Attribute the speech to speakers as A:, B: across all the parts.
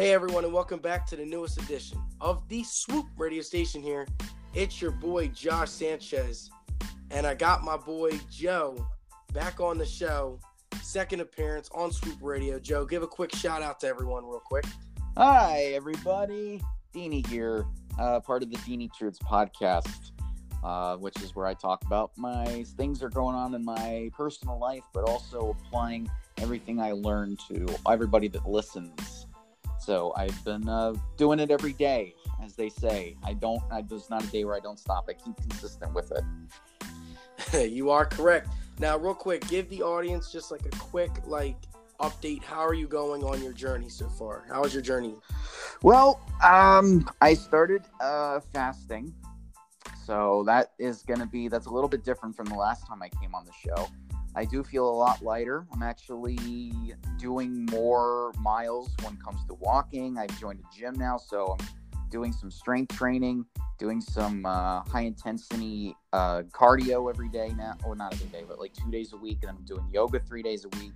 A: Hey everyone, and welcome back to the newest edition of the Swoop radio station here. It's your boy Josh Sanchez, and I got my boy Joe back on the show. Second appearance on Swoop Radio. Joe, give a quick shout out to everyone, real quick.
B: Hi, everybody. Deanie here, uh, part of the Deanie Truths podcast, uh, which is where I talk about my things that are going on in my personal life, but also applying everything I learned to everybody that listens. So I've been uh, doing it every day, as they say. I don't. I, there's not a day where I don't stop. I keep consistent with
A: it. you are correct. Now, real quick, give the audience just like a quick like update. How are you going on your journey so far? How is your journey?
B: Well, um, I started uh, fasting, so that is going to be that's a little bit different from the last time I came on the show. I do feel a lot lighter. I'm actually doing more miles when it comes to walking. I've joined a gym now, so I'm doing some strength training, doing some uh, high intensity uh, cardio every day now. Well, not every day, but like two days a week. And I'm doing yoga three days a week.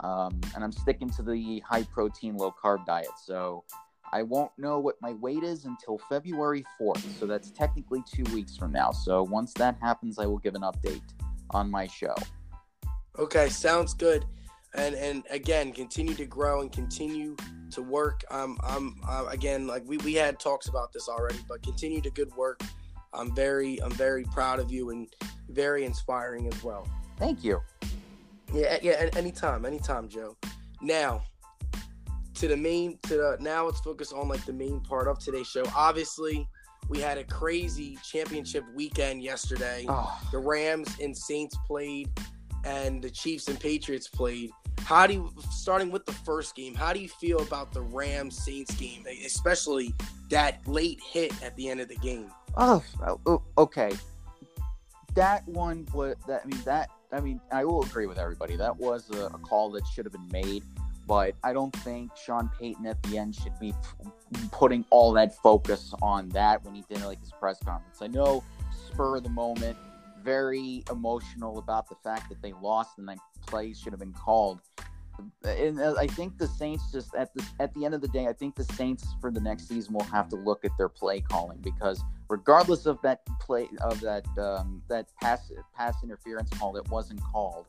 B: Um, and I'm sticking to the high protein, low carb diet. So I won't know what my weight is until February 4th. So that's technically two weeks from now. So once that happens, I will give an update on my show.
A: Okay, sounds good. And and again, continue to grow and continue to work. Um, I'm uh, again like we, we had talks about this already, but continue to good work. I'm very I'm very proud of you and very inspiring as well.
B: Thank you.
A: Yeah, yeah. Anytime, anytime, Joe. Now, to the main, to the now, let's focus on like the main part of today's show. Obviously, we had a crazy championship weekend yesterday. Oh. The Rams and Saints played, and the Chiefs and Patriots played. How do you, starting with the first game, how do you feel about the Rams Saints game, especially that late hit at the end of the game?
B: Oh, oh, oh, okay. That one was that. I mean that. I mean I will agree with everybody. That was a, a call that should have been made, but I don't think Sean Payton at the end should be putting all that focus on that when he did like his press conference. I know spur of the moment, very emotional about the fact that they lost and that plays should have been called. And uh, I think the Saints just at the at the end of the day, I think the Saints for the next season will have to look at their play calling because regardless of that play of that um, that pass pass interference call that wasn't called,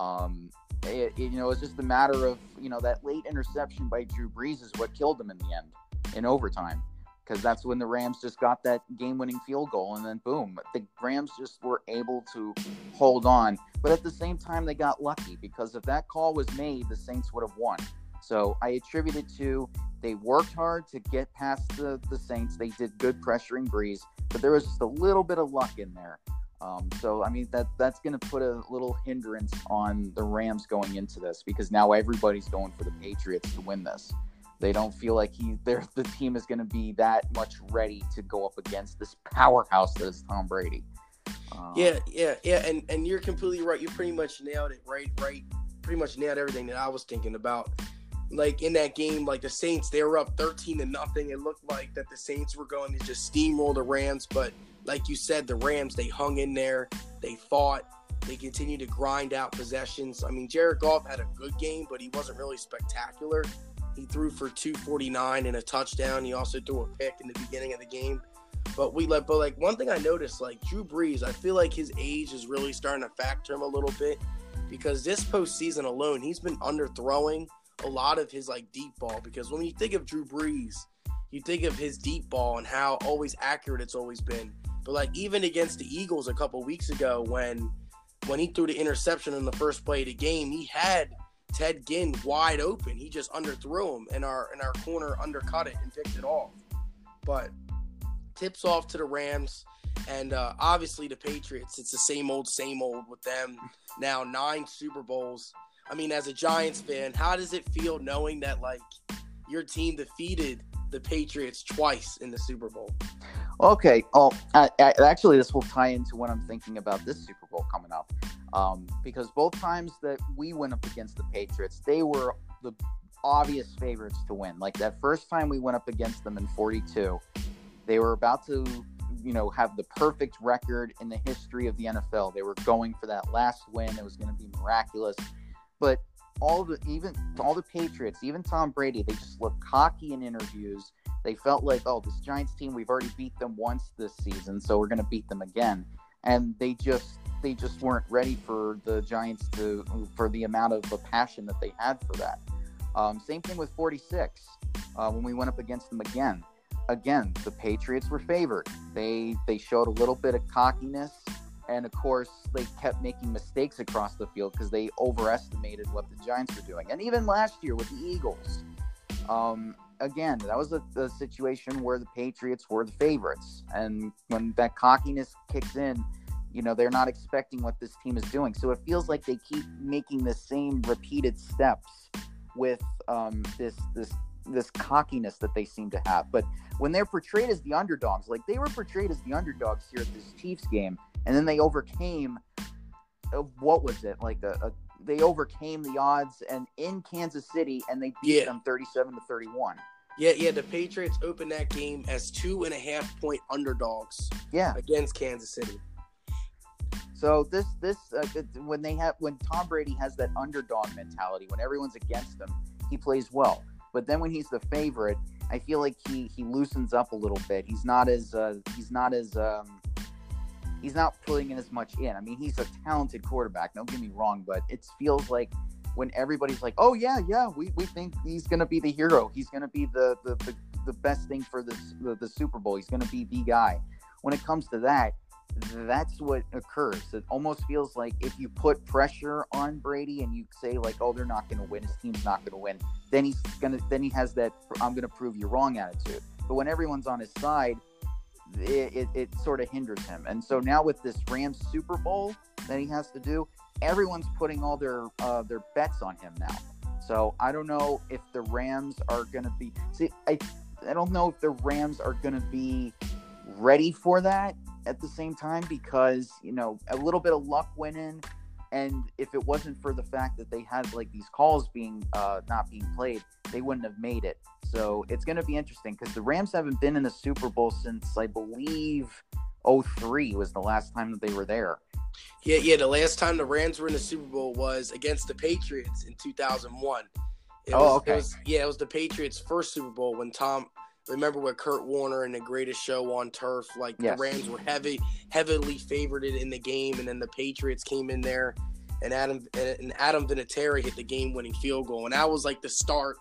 B: um, it, you know it's just a matter of you know that late interception by Drew Brees is what killed them in the end in overtime because that's when the Rams just got that game winning field goal. And then, boom, the Rams just were able to hold on. But at the same time, they got lucky because if that call was made, the Saints would have won. So I attribute it to they worked hard to get past the, the Saints. They did good pressuring Brees, but there was just a little bit of luck in there. Um, so I mean that that's going to put a little hindrance on the Rams going into this because now everybody's going for the Patriots to win this. They don't feel like he, the team is going to be that much ready to go up against this powerhouse that is Tom Brady.
A: Um, yeah, yeah, yeah, and and you're completely right. You pretty much nailed it, right? Right, pretty much nailed everything that I was thinking about. Like in that game, like the Saints, they were up thirteen to nothing. It looked like that the Saints were going to just steamroll the Rams, but like you said, the Rams they hung in there, they fought, they continued to grind out possessions. I mean, Jared Goff had a good game, but he wasn't really spectacular. He threw for 249 and a touchdown. He also threw a pick in the beginning of the game. But we let, but like one thing I noticed, like Drew Brees, I feel like his age is really starting to factor him a little bit because this postseason alone, he's been underthrowing a lot of his like deep ball. Because when you think of Drew Brees, you think of his deep ball and how always accurate it's always been. But like even against the Eagles a couple weeks ago, when when he threw the interception in the first play of the game, he had Ted Ginn wide open. He just underthrew him, and our and our corner undercut it and picked it off. But tips off to the Rams, and uh, obviously the Patriots. It's the same old, same old with them. Now nine Super Bowls. I mean, as a Giants fan, how does it feel knowing that like your team defeated the Patriots twice in the Super Bowl?
B: Okay. Oh, I, I, actually, this will tie into what I'm thinking about this Super Bowl coming up. Um, because both times that we went up against the Patriots, they were the obvious favorites to win. Like that first time we went up against them in 42, they were about to, you know, have the perfect record in the history of the NFL. They were going for that last win. It was going to be miraculous. But all the even all the Patriots, even Tom Brady, they just looked cocky in interviews. They felt like, oh, this Giants team, we've already beat them once this season, so we're going to beat them again. And they just they just weren't ready for the Giants to for the amount of the passion that they had for that. Um, same thing with 46 uh, when we went up against them again. Again, the Patriots were favored. They they showed a little bit of cockiness, and of course they kept making mistakes across the field because they overestimated what the Giants were doing. And even last year with the Eagles, um, again, that was a, a situation where the Patriots were the favorites, and when that cockiness kicks in you know they're not expecting what this team is doing so it feels like they keep making the same repeated steps with um, this this this cockiness that they seem to have but when they're portrayed as the underdogs like they were portrayed as the underdogs here at this chiefs game and then they overcame uh, what was it like a, a, they overcame the odds and in kansas city and they beat
A: Yeah.
B: them 37 to 31
A: Yeah, yeah. The Patriots opened that game as two and a half point underdogs
B: yeah
A: against Kansas City.
B: So this this uh, when they have when Tom Brady has that underdog mentality when everyone's against him, he plays well. But then when he's the favorite, I feel like he he loosens up a little bit. He's not as uh, he's not as um, he's not putting in as much in. I mean, he's a talented quarterback. Don't get me wrong, but it feels like when everybody's like, "Oh yeah, yeah, we, we think he's gonna be the hero. He's gonna be the the, the, the best thing for this the, the Super Bowl. He's gonna be the guy." When it comes to that, that's what occurs. It almost feels like if you put pressure on Brady and you say like, "Oh, they're not going to win. His team's not going to win," then he's gonna then he has that "I'm going to prove you wrong" attitude. But when everyone's on his side, it, it, it sort of hinders him. And so now with this Rams Super Bowl that he has to do, everyone's putting all their uh, their bets on him now. So I don't know if the Rams are going to be. See, I I don't know if the Rams are going to be ready for that at the same time because you know a little bit of luck went in and if it wasn't for the fact that they had like these calls being uh, not being played they wouldn't have made it so it's going to be interesting because the rams haven't been in the super bowl since i believe 03 was the last time that they were there
A: Yeah, yeah. The last time the Rams were in the Super Bowl was against the Patriots in 2001. It
B: Oh,
A: was,
B: okay.
A: It was, yeah, it was the Patriots' first Super Bowl when Tom. Remember with Kurt Warner and the greatest show on turf? Like
B: Yes.
A: the Rams were heavy, heavily favored in the game, and then the Patriots came in there, and Adam and Adam Vinatieri hit the game-winning field goal, and that was like the start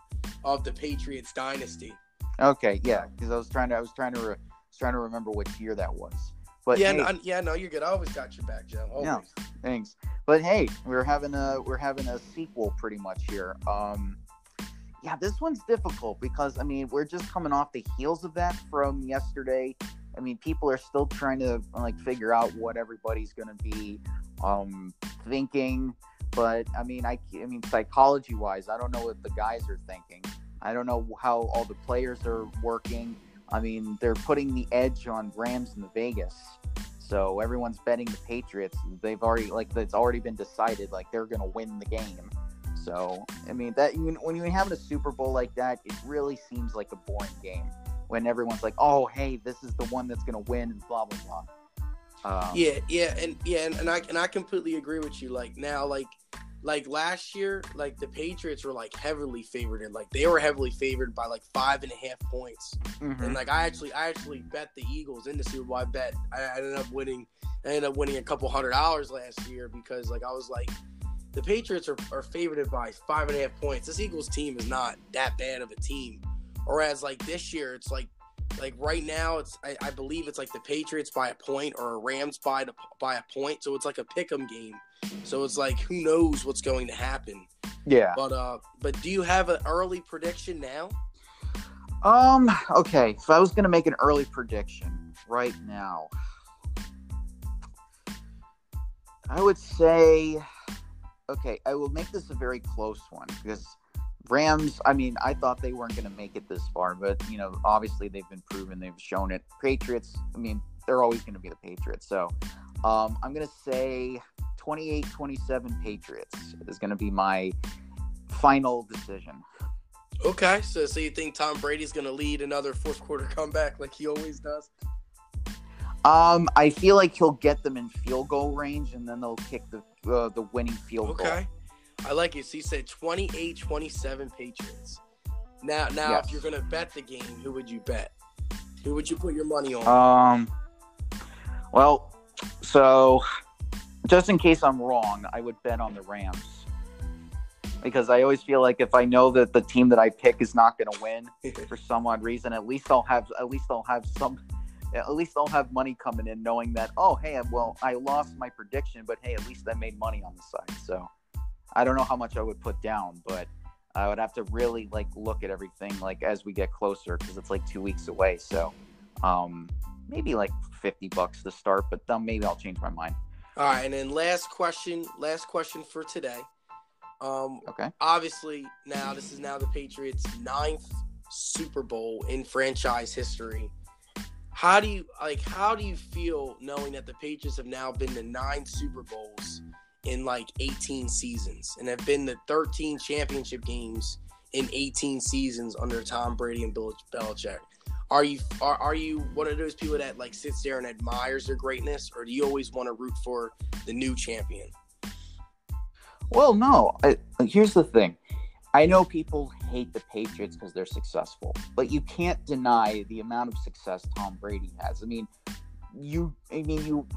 A: of the Patriots dynasty.
B: okay yeah because i was trying to i was trying to re- was trying to remember which year that was but
A: yeah,
B: hey,
A: no, yeah, no, you're good. I always got your back, Joe. Always.
B: Yeah. Thanks. But hey, we're having a we're having a sequel pretty much here. Um yeah, this one's difficult because I mean, we're just coming off the heels of that from yesterday. I mean, people are still trying to like figure out what everybody's going to be um thinking, but I mean, I I mean psychology wise, I don't know what the guys are thinking. I don't know how all the players are working. I mean, they're putting the edge on Rams in the Vegas. So everyone's betting the Patriots. They've already like it's already been decided like they're going to win the game. So I mean that when when you're having a Super Bowl like that, it really seems like a boring game when everyone's like, "Oh, hey, this is the one that's going to win," and blah blah blah. Um,
A: Yeah, yeah, and yeah, and, and I and I completely agree with you. Like now, like like last year, like the Patriots were like heavily favored, and like they were heavily favored by like five and a half points.
B: mhm.
A: And like I actually, I actually bet the Eagles in the Super Bowl. I bet I, I ended up winning. I ended up winning a couple hundred dollars last year because like I was like, the Patriots are, are favored by five and a half points. This Eagles team is not that bad of a team. Whereas like this year, it's like like right now, it's I, I believe it's like the Patriots by a point or a Rams by the, by a point. So it's like a pick'em game. So it's like who knows what's going to happen.
B: yeah.
A: But uh, but do you have an early prediction now?
B: Um. Okay. If I was going to make an early prediction right now, I would say, okay, I will make this a very close one because Rams. I mean, I thought they weren't going to make it this far, but you know, obviously they've been proven, they've shown it. Patriots. I mean, they're always going to be the Patriots. So, um, I'm going to say 28-27 Patriots is going to be my final decision.
A: Okay, so so you think Tom Brady's going to lead another fourth quarter comeback like he always does?
B: Um, I feel like he'll get them in field goal range, and then they'll kick the uh, the winning field goal.
A: Okay. I like it. So you said 28-27 Patriots. Now, now,
B: Yes.
A: if you're gonna bet the game, who would you bet? Who would you put your money on?
B: Um. Well, so just in case I'm wrong, I would bet on the Rams because I always feel like if I know that the team that I pick is not going to win for some odd reason, at least I'll have at least I'll have some. At least I'll have money coming in, knowing that oh hey, well I lost my prediction, but hey, at least I made money on the side. So I don't know how much I would put down, but I would have to really like look at everything like as we get closer because it's like two weeks away. So um, maybe like fifty bucks to start, but then maybe I'll change my mind.
A: All right, and then last question, last question for today. Um,
B: Okay.
A: obviously now this is now the Patriots' ninth Super Bowl in franchise history. How do you like? How do you feel knowing that the Patriots have now been to nine Super Bowls in like 18 seasons and have been to 13 championship games in 18 seasons under Tom Brady and Bill Belichick? Are you are, are you one of those people that like sits there and admires their greatness, or do you always want to root for the new champion?
B: Well, no. I, here's the thing. I know people hate the Patriots because they're successful, but you can't deny the amount of success Tom Brady has. I mean, you, I mean, you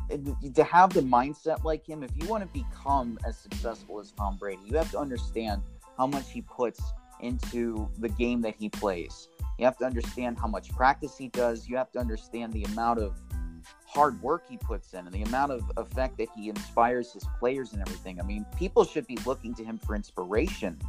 B: to have the mindset like him. If you want to become as successful as Tom Brady, you have to understand how much he puts into the game that he plays. You have to understand how much practice he does. You have to understand the amount of hard work he puts in and the amount of effect that he inspires his players and everything. I mean, people should be looking to him for inspiration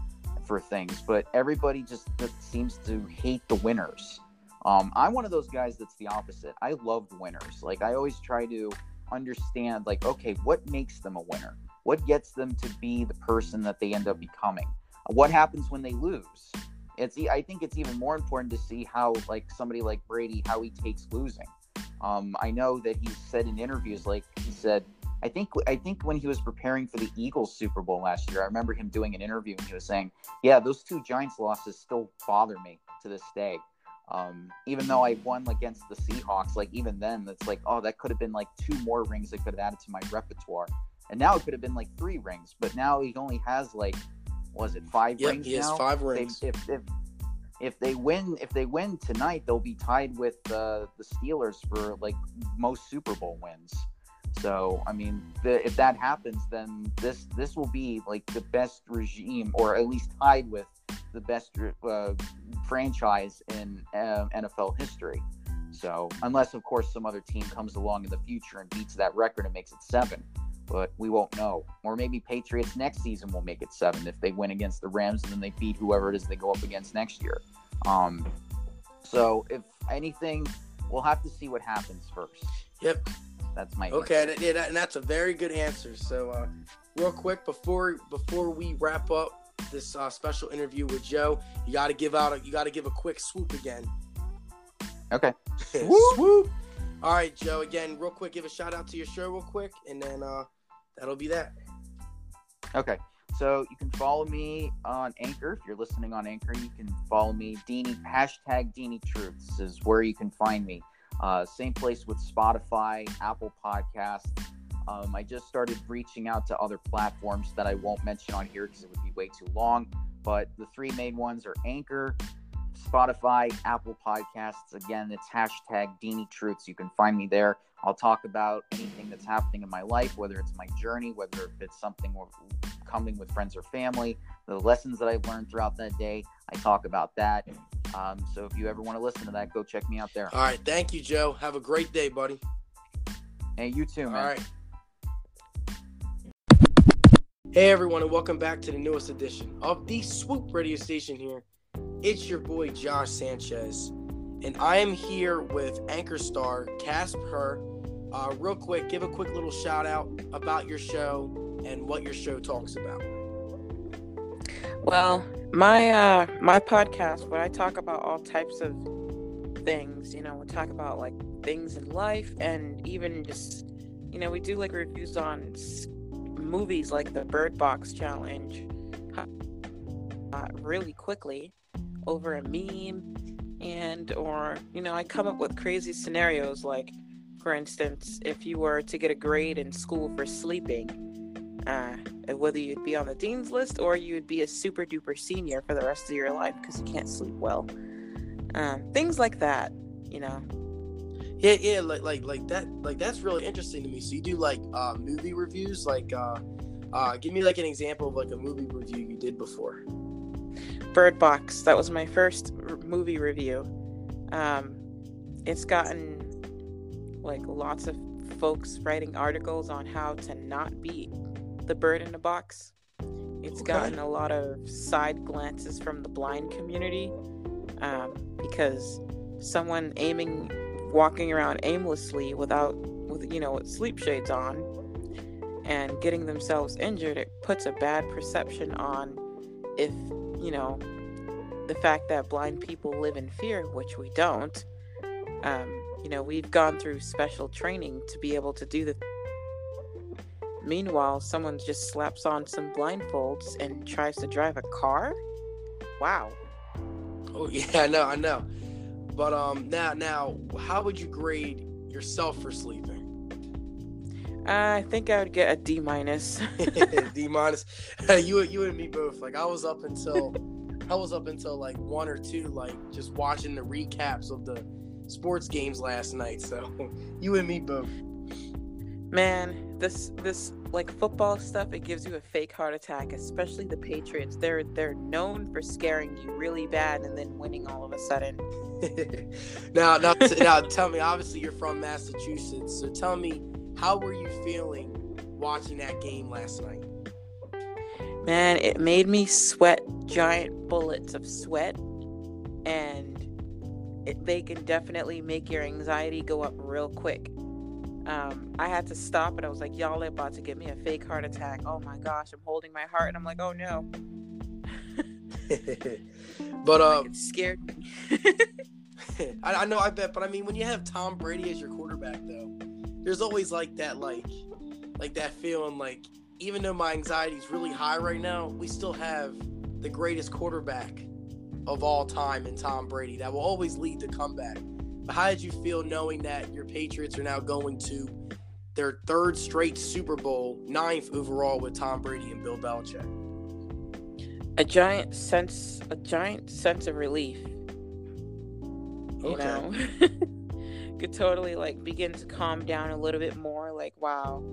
B: for things, but everybody just seems to hate the winners. Um, I'm one of those guys that's the opposite. I love winners. Like I always try to understand, like, okay, what makes them a winner? What gets them to be the person that they end up becoming? What happens when they lose? It's I think it's even more important to see how like somebody like Brady how he takes losing. Um, I know that he said in interviews, like he said, I think I think when he was preparing for the Eagles Super Bowl last year, I remember him doing an interview and he was saying, "Yeah, those two Giants losses still bother me to this day. Um, even though I won against the Seahawks, like even then, it's like, oh, that could have been like two more rings that could have added to my repertoire, and now it could have been like three rings, but now he only has like, was it five
A: Yep,
B: rings
A: he has
B: now?
A: five
B: They-
A: rings.
B: if, if if they win if they win tonight they'll be tied with uh, the steelers for like most super bowl wins so i mean the, if that happens then this this will be like the best regime or at least tied with the best uh, franchise in uh, nfl history so unless of course some other team comes along in the future and beats that record and makes it seven but we won't know. Or maybe Patriots next season will make it seven if they win against the Rams and then they beat whoever it is they go up against next year. Um, so if anything, we'll have to see what happens first.
A: Yep.
B: That's my
A: Okay, that, yeah, that, and that's a very good answer. So, uh, real quick before before we wrap up this uh, special interview with Joe, you got to give out a, you got to give a quick swoop again.
B: Okay.
A: swoop. All right, Joe. Again, real quick, give a shout out to your show real quick, and then uh, that'll be that.
B: Okay. So you can follow me on Anchor. If you're listening on Anchor, you can follow me. Deanie hashtag Deanie Truths is where you can find me. Uh, same place with Spotify, Apple Podcasts. Um, I just started reaching out to other platforms that I won't mention on here because it would be way too long. But the three main ones are Anchor, Spotify, Apple Podcasts. Again, it's hashtag Deanie Truths. You can find me there. I'll talk about anything that's happening in my life, whether it's my journey, whether it's something coming with friends or family, the lessons that I've learned throughout that day. I talk about that. Um, so if you ever want to listen to that, go check me out there.
A: All right, thank you, Joe. Have a great day, buddy.
B: Hey, you too,
A: All
B: man.
A: right. Hey everyone, and welcome back to the newest edition of the Swoop Radio Station. Here, it's your boy Josh Sanchez, and I am here with anchor star Casp Her. Uh, real quick, give a quick little shout out about your show and what your show talks about.
C: Well, my uh my podcast where I talk about all types of things, you know, we talk about like things in life and even just you know, we do like reviews on movies like the Bird Box challenge. Uh, really quickly over a meme and or you know, I come up with crazy scenarios like for instance, if you were to get a grade in school for sleeping, uh uh, whether you'd be on the dean's list or you'd be a super duper senior for the rest of your life because you can't sleep well. Um, things like that, you know.
A: Yeah, yeah, like like like that. Like that's really interesting to me. So you do like uh, movie reviews, like uh, uh, give me like an example of like a movie review you did before.
C: Bird Box. That was my first r- movie review. Um, it's gotten like lots of folks writing articles on how to not be the bird in the box. It's
A: Okay.
C: gotten a lot of side glances from the blind community um, because someone aiming, walking around aimlessly without, with you know, with sleep shades on, and getting themselves injured, it puts a bad perception on if you know the fact that blind people live in fear, which we don't. Um, you know, we've gone through special training to be able to do the. Meanwhile, someone just slaps on some blindfolds and tries to drive a car. Wow.
A: Oh yeah, I know, I know. But um, now now, how would you grade yourself for sleeping?
C: I think I would get a D minus.
A: D minus. you you and me both. Like I was up until I was up until like one or two, like just watching the recaps of the sports games last night. So you and me both.
C: Man, this this like football stuff, it gives you a fake heart attack, especially the Patriots. They're they're known for scaring you really bad and then winning all of a sudden.
A: now, now, now, tell me. Obviously, you're from Massachusetts, so tell me, how were you feeling watching that game last night?
C: Man, it made me sweat giant bullets of sweat, and it, they can definitely make your anxiety go up real quick. Um, I had to stop and I was like, y'all are about to give me a fake heart attack. Oh my gosh, I'm holding my heart and I'm like, oh no.
A: but uh,
C: Like, it scared me.
A: I, I know, I bet, but I mean, when you have Tom Brady as your quarterback, though, there's always like that, like, like that feeling, like even though my anxiety is really high right now, we still have the greatest quarterback of all time in Tom Brady. That will always lead to comeback. How did you feel knowing that your Patriots are now going to their third straight Super Bowl, ninth overall with Tom Brady and Bill Belichick?
C: a giant sense, a giant sense of relief. You
A: Okay.
C: know, could totally like begin to calm down a little bit more. Like, wow,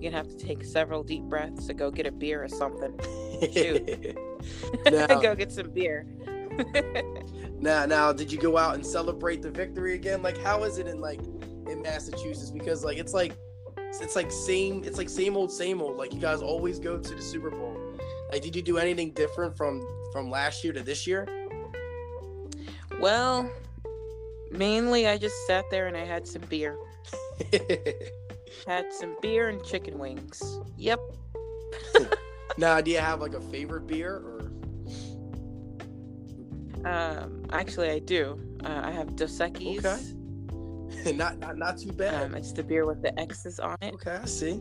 C: you're gonna have to take several deep breaths to go get a beer or something. Shoot. Go get some beer.
A: Now, now, did you go out and celebrate the victory again? Like, how is it in like in Massachusetts? Because like it's like it's like same it's like same old same old. Like you guys always go to the Super Bowl. Like, did you do anything different from from last year to this year?
C: well, mainly I just sat there and I had some beer. Had some beer and chicken wings. Yep.
A: now, do you have like a favorite beer or?
C: Um, actually, I do. Uh, I have Dos Equis.
A: Okay. not, not not too bad.
C: Um, it's the beer with the X's on it,
A: okay, I see.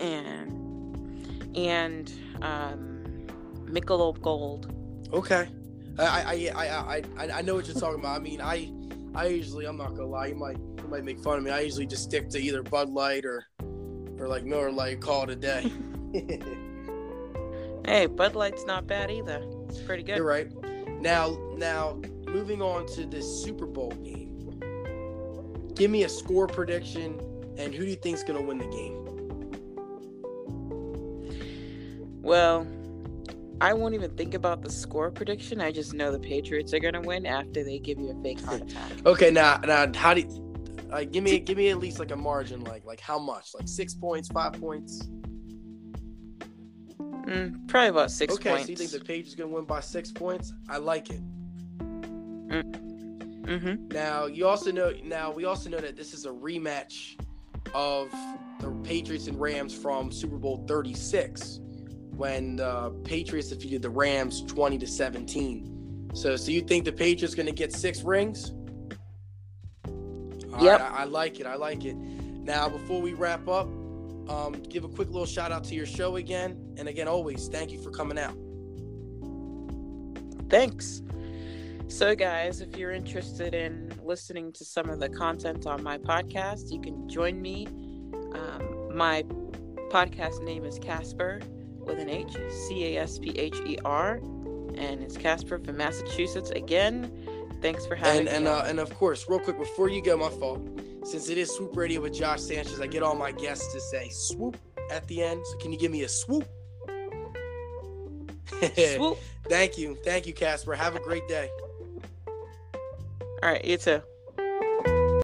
C: and and um, Michelob Gold.
A: Okay. I I, I I I know what you're talking about. I mean, I I usually I'm not gonna lie. You might you might make fun of me. I usually just stick to either Bud Light or or like Miller Lite. Call it a day.
C: Hey, Bud Light's not bad either. It's pretty good.
A: You're right. Now now moving on to this Super Bowl game. Give me a score prediction and who do you think's gonna win the game?
C: Well, I won't even think about the score prediction. I just know the Patriots are gonna win after they give you a fake heart attack.
A: Okay, now now how do you, uh, give me give me at least like a margin like like how much like six points five points
C: Mm, probably about six
A: okay
C: points.
A: so you think the Patriots gonna win by six points I like it
C: mm-hmm.
A: now you also know now we also know that this is a rematch of the Patriots and Rams from Super Bowl 36 when the Patriots defeated the Rams 20 to 17 so so you think the Patriots gonna get six rings All
C: Yep.
A: right, I, I like it. I like it. Now, before we wrap up, um, give a quick little shout out to your show again. And again, always thank you for coming out.
C: Thanks. So, guys, if you're interested in listening to some of the content on my podcast, you can join me. Um, my podcast name is Casper with an H, C A S P H E R, and it's Casper from Massachusetts. Again, thanks for having
A: And
C: me.
A: and uh, and of course, real quick before you go, my fault. Since it is Swoop Radio with Josh Sanchez, I get all my guests to say swoop at the end. So can you give me a swoop?
C: Swoop.
A: Thank you, thank you, Casper. Have a great day.
C: All right, you too.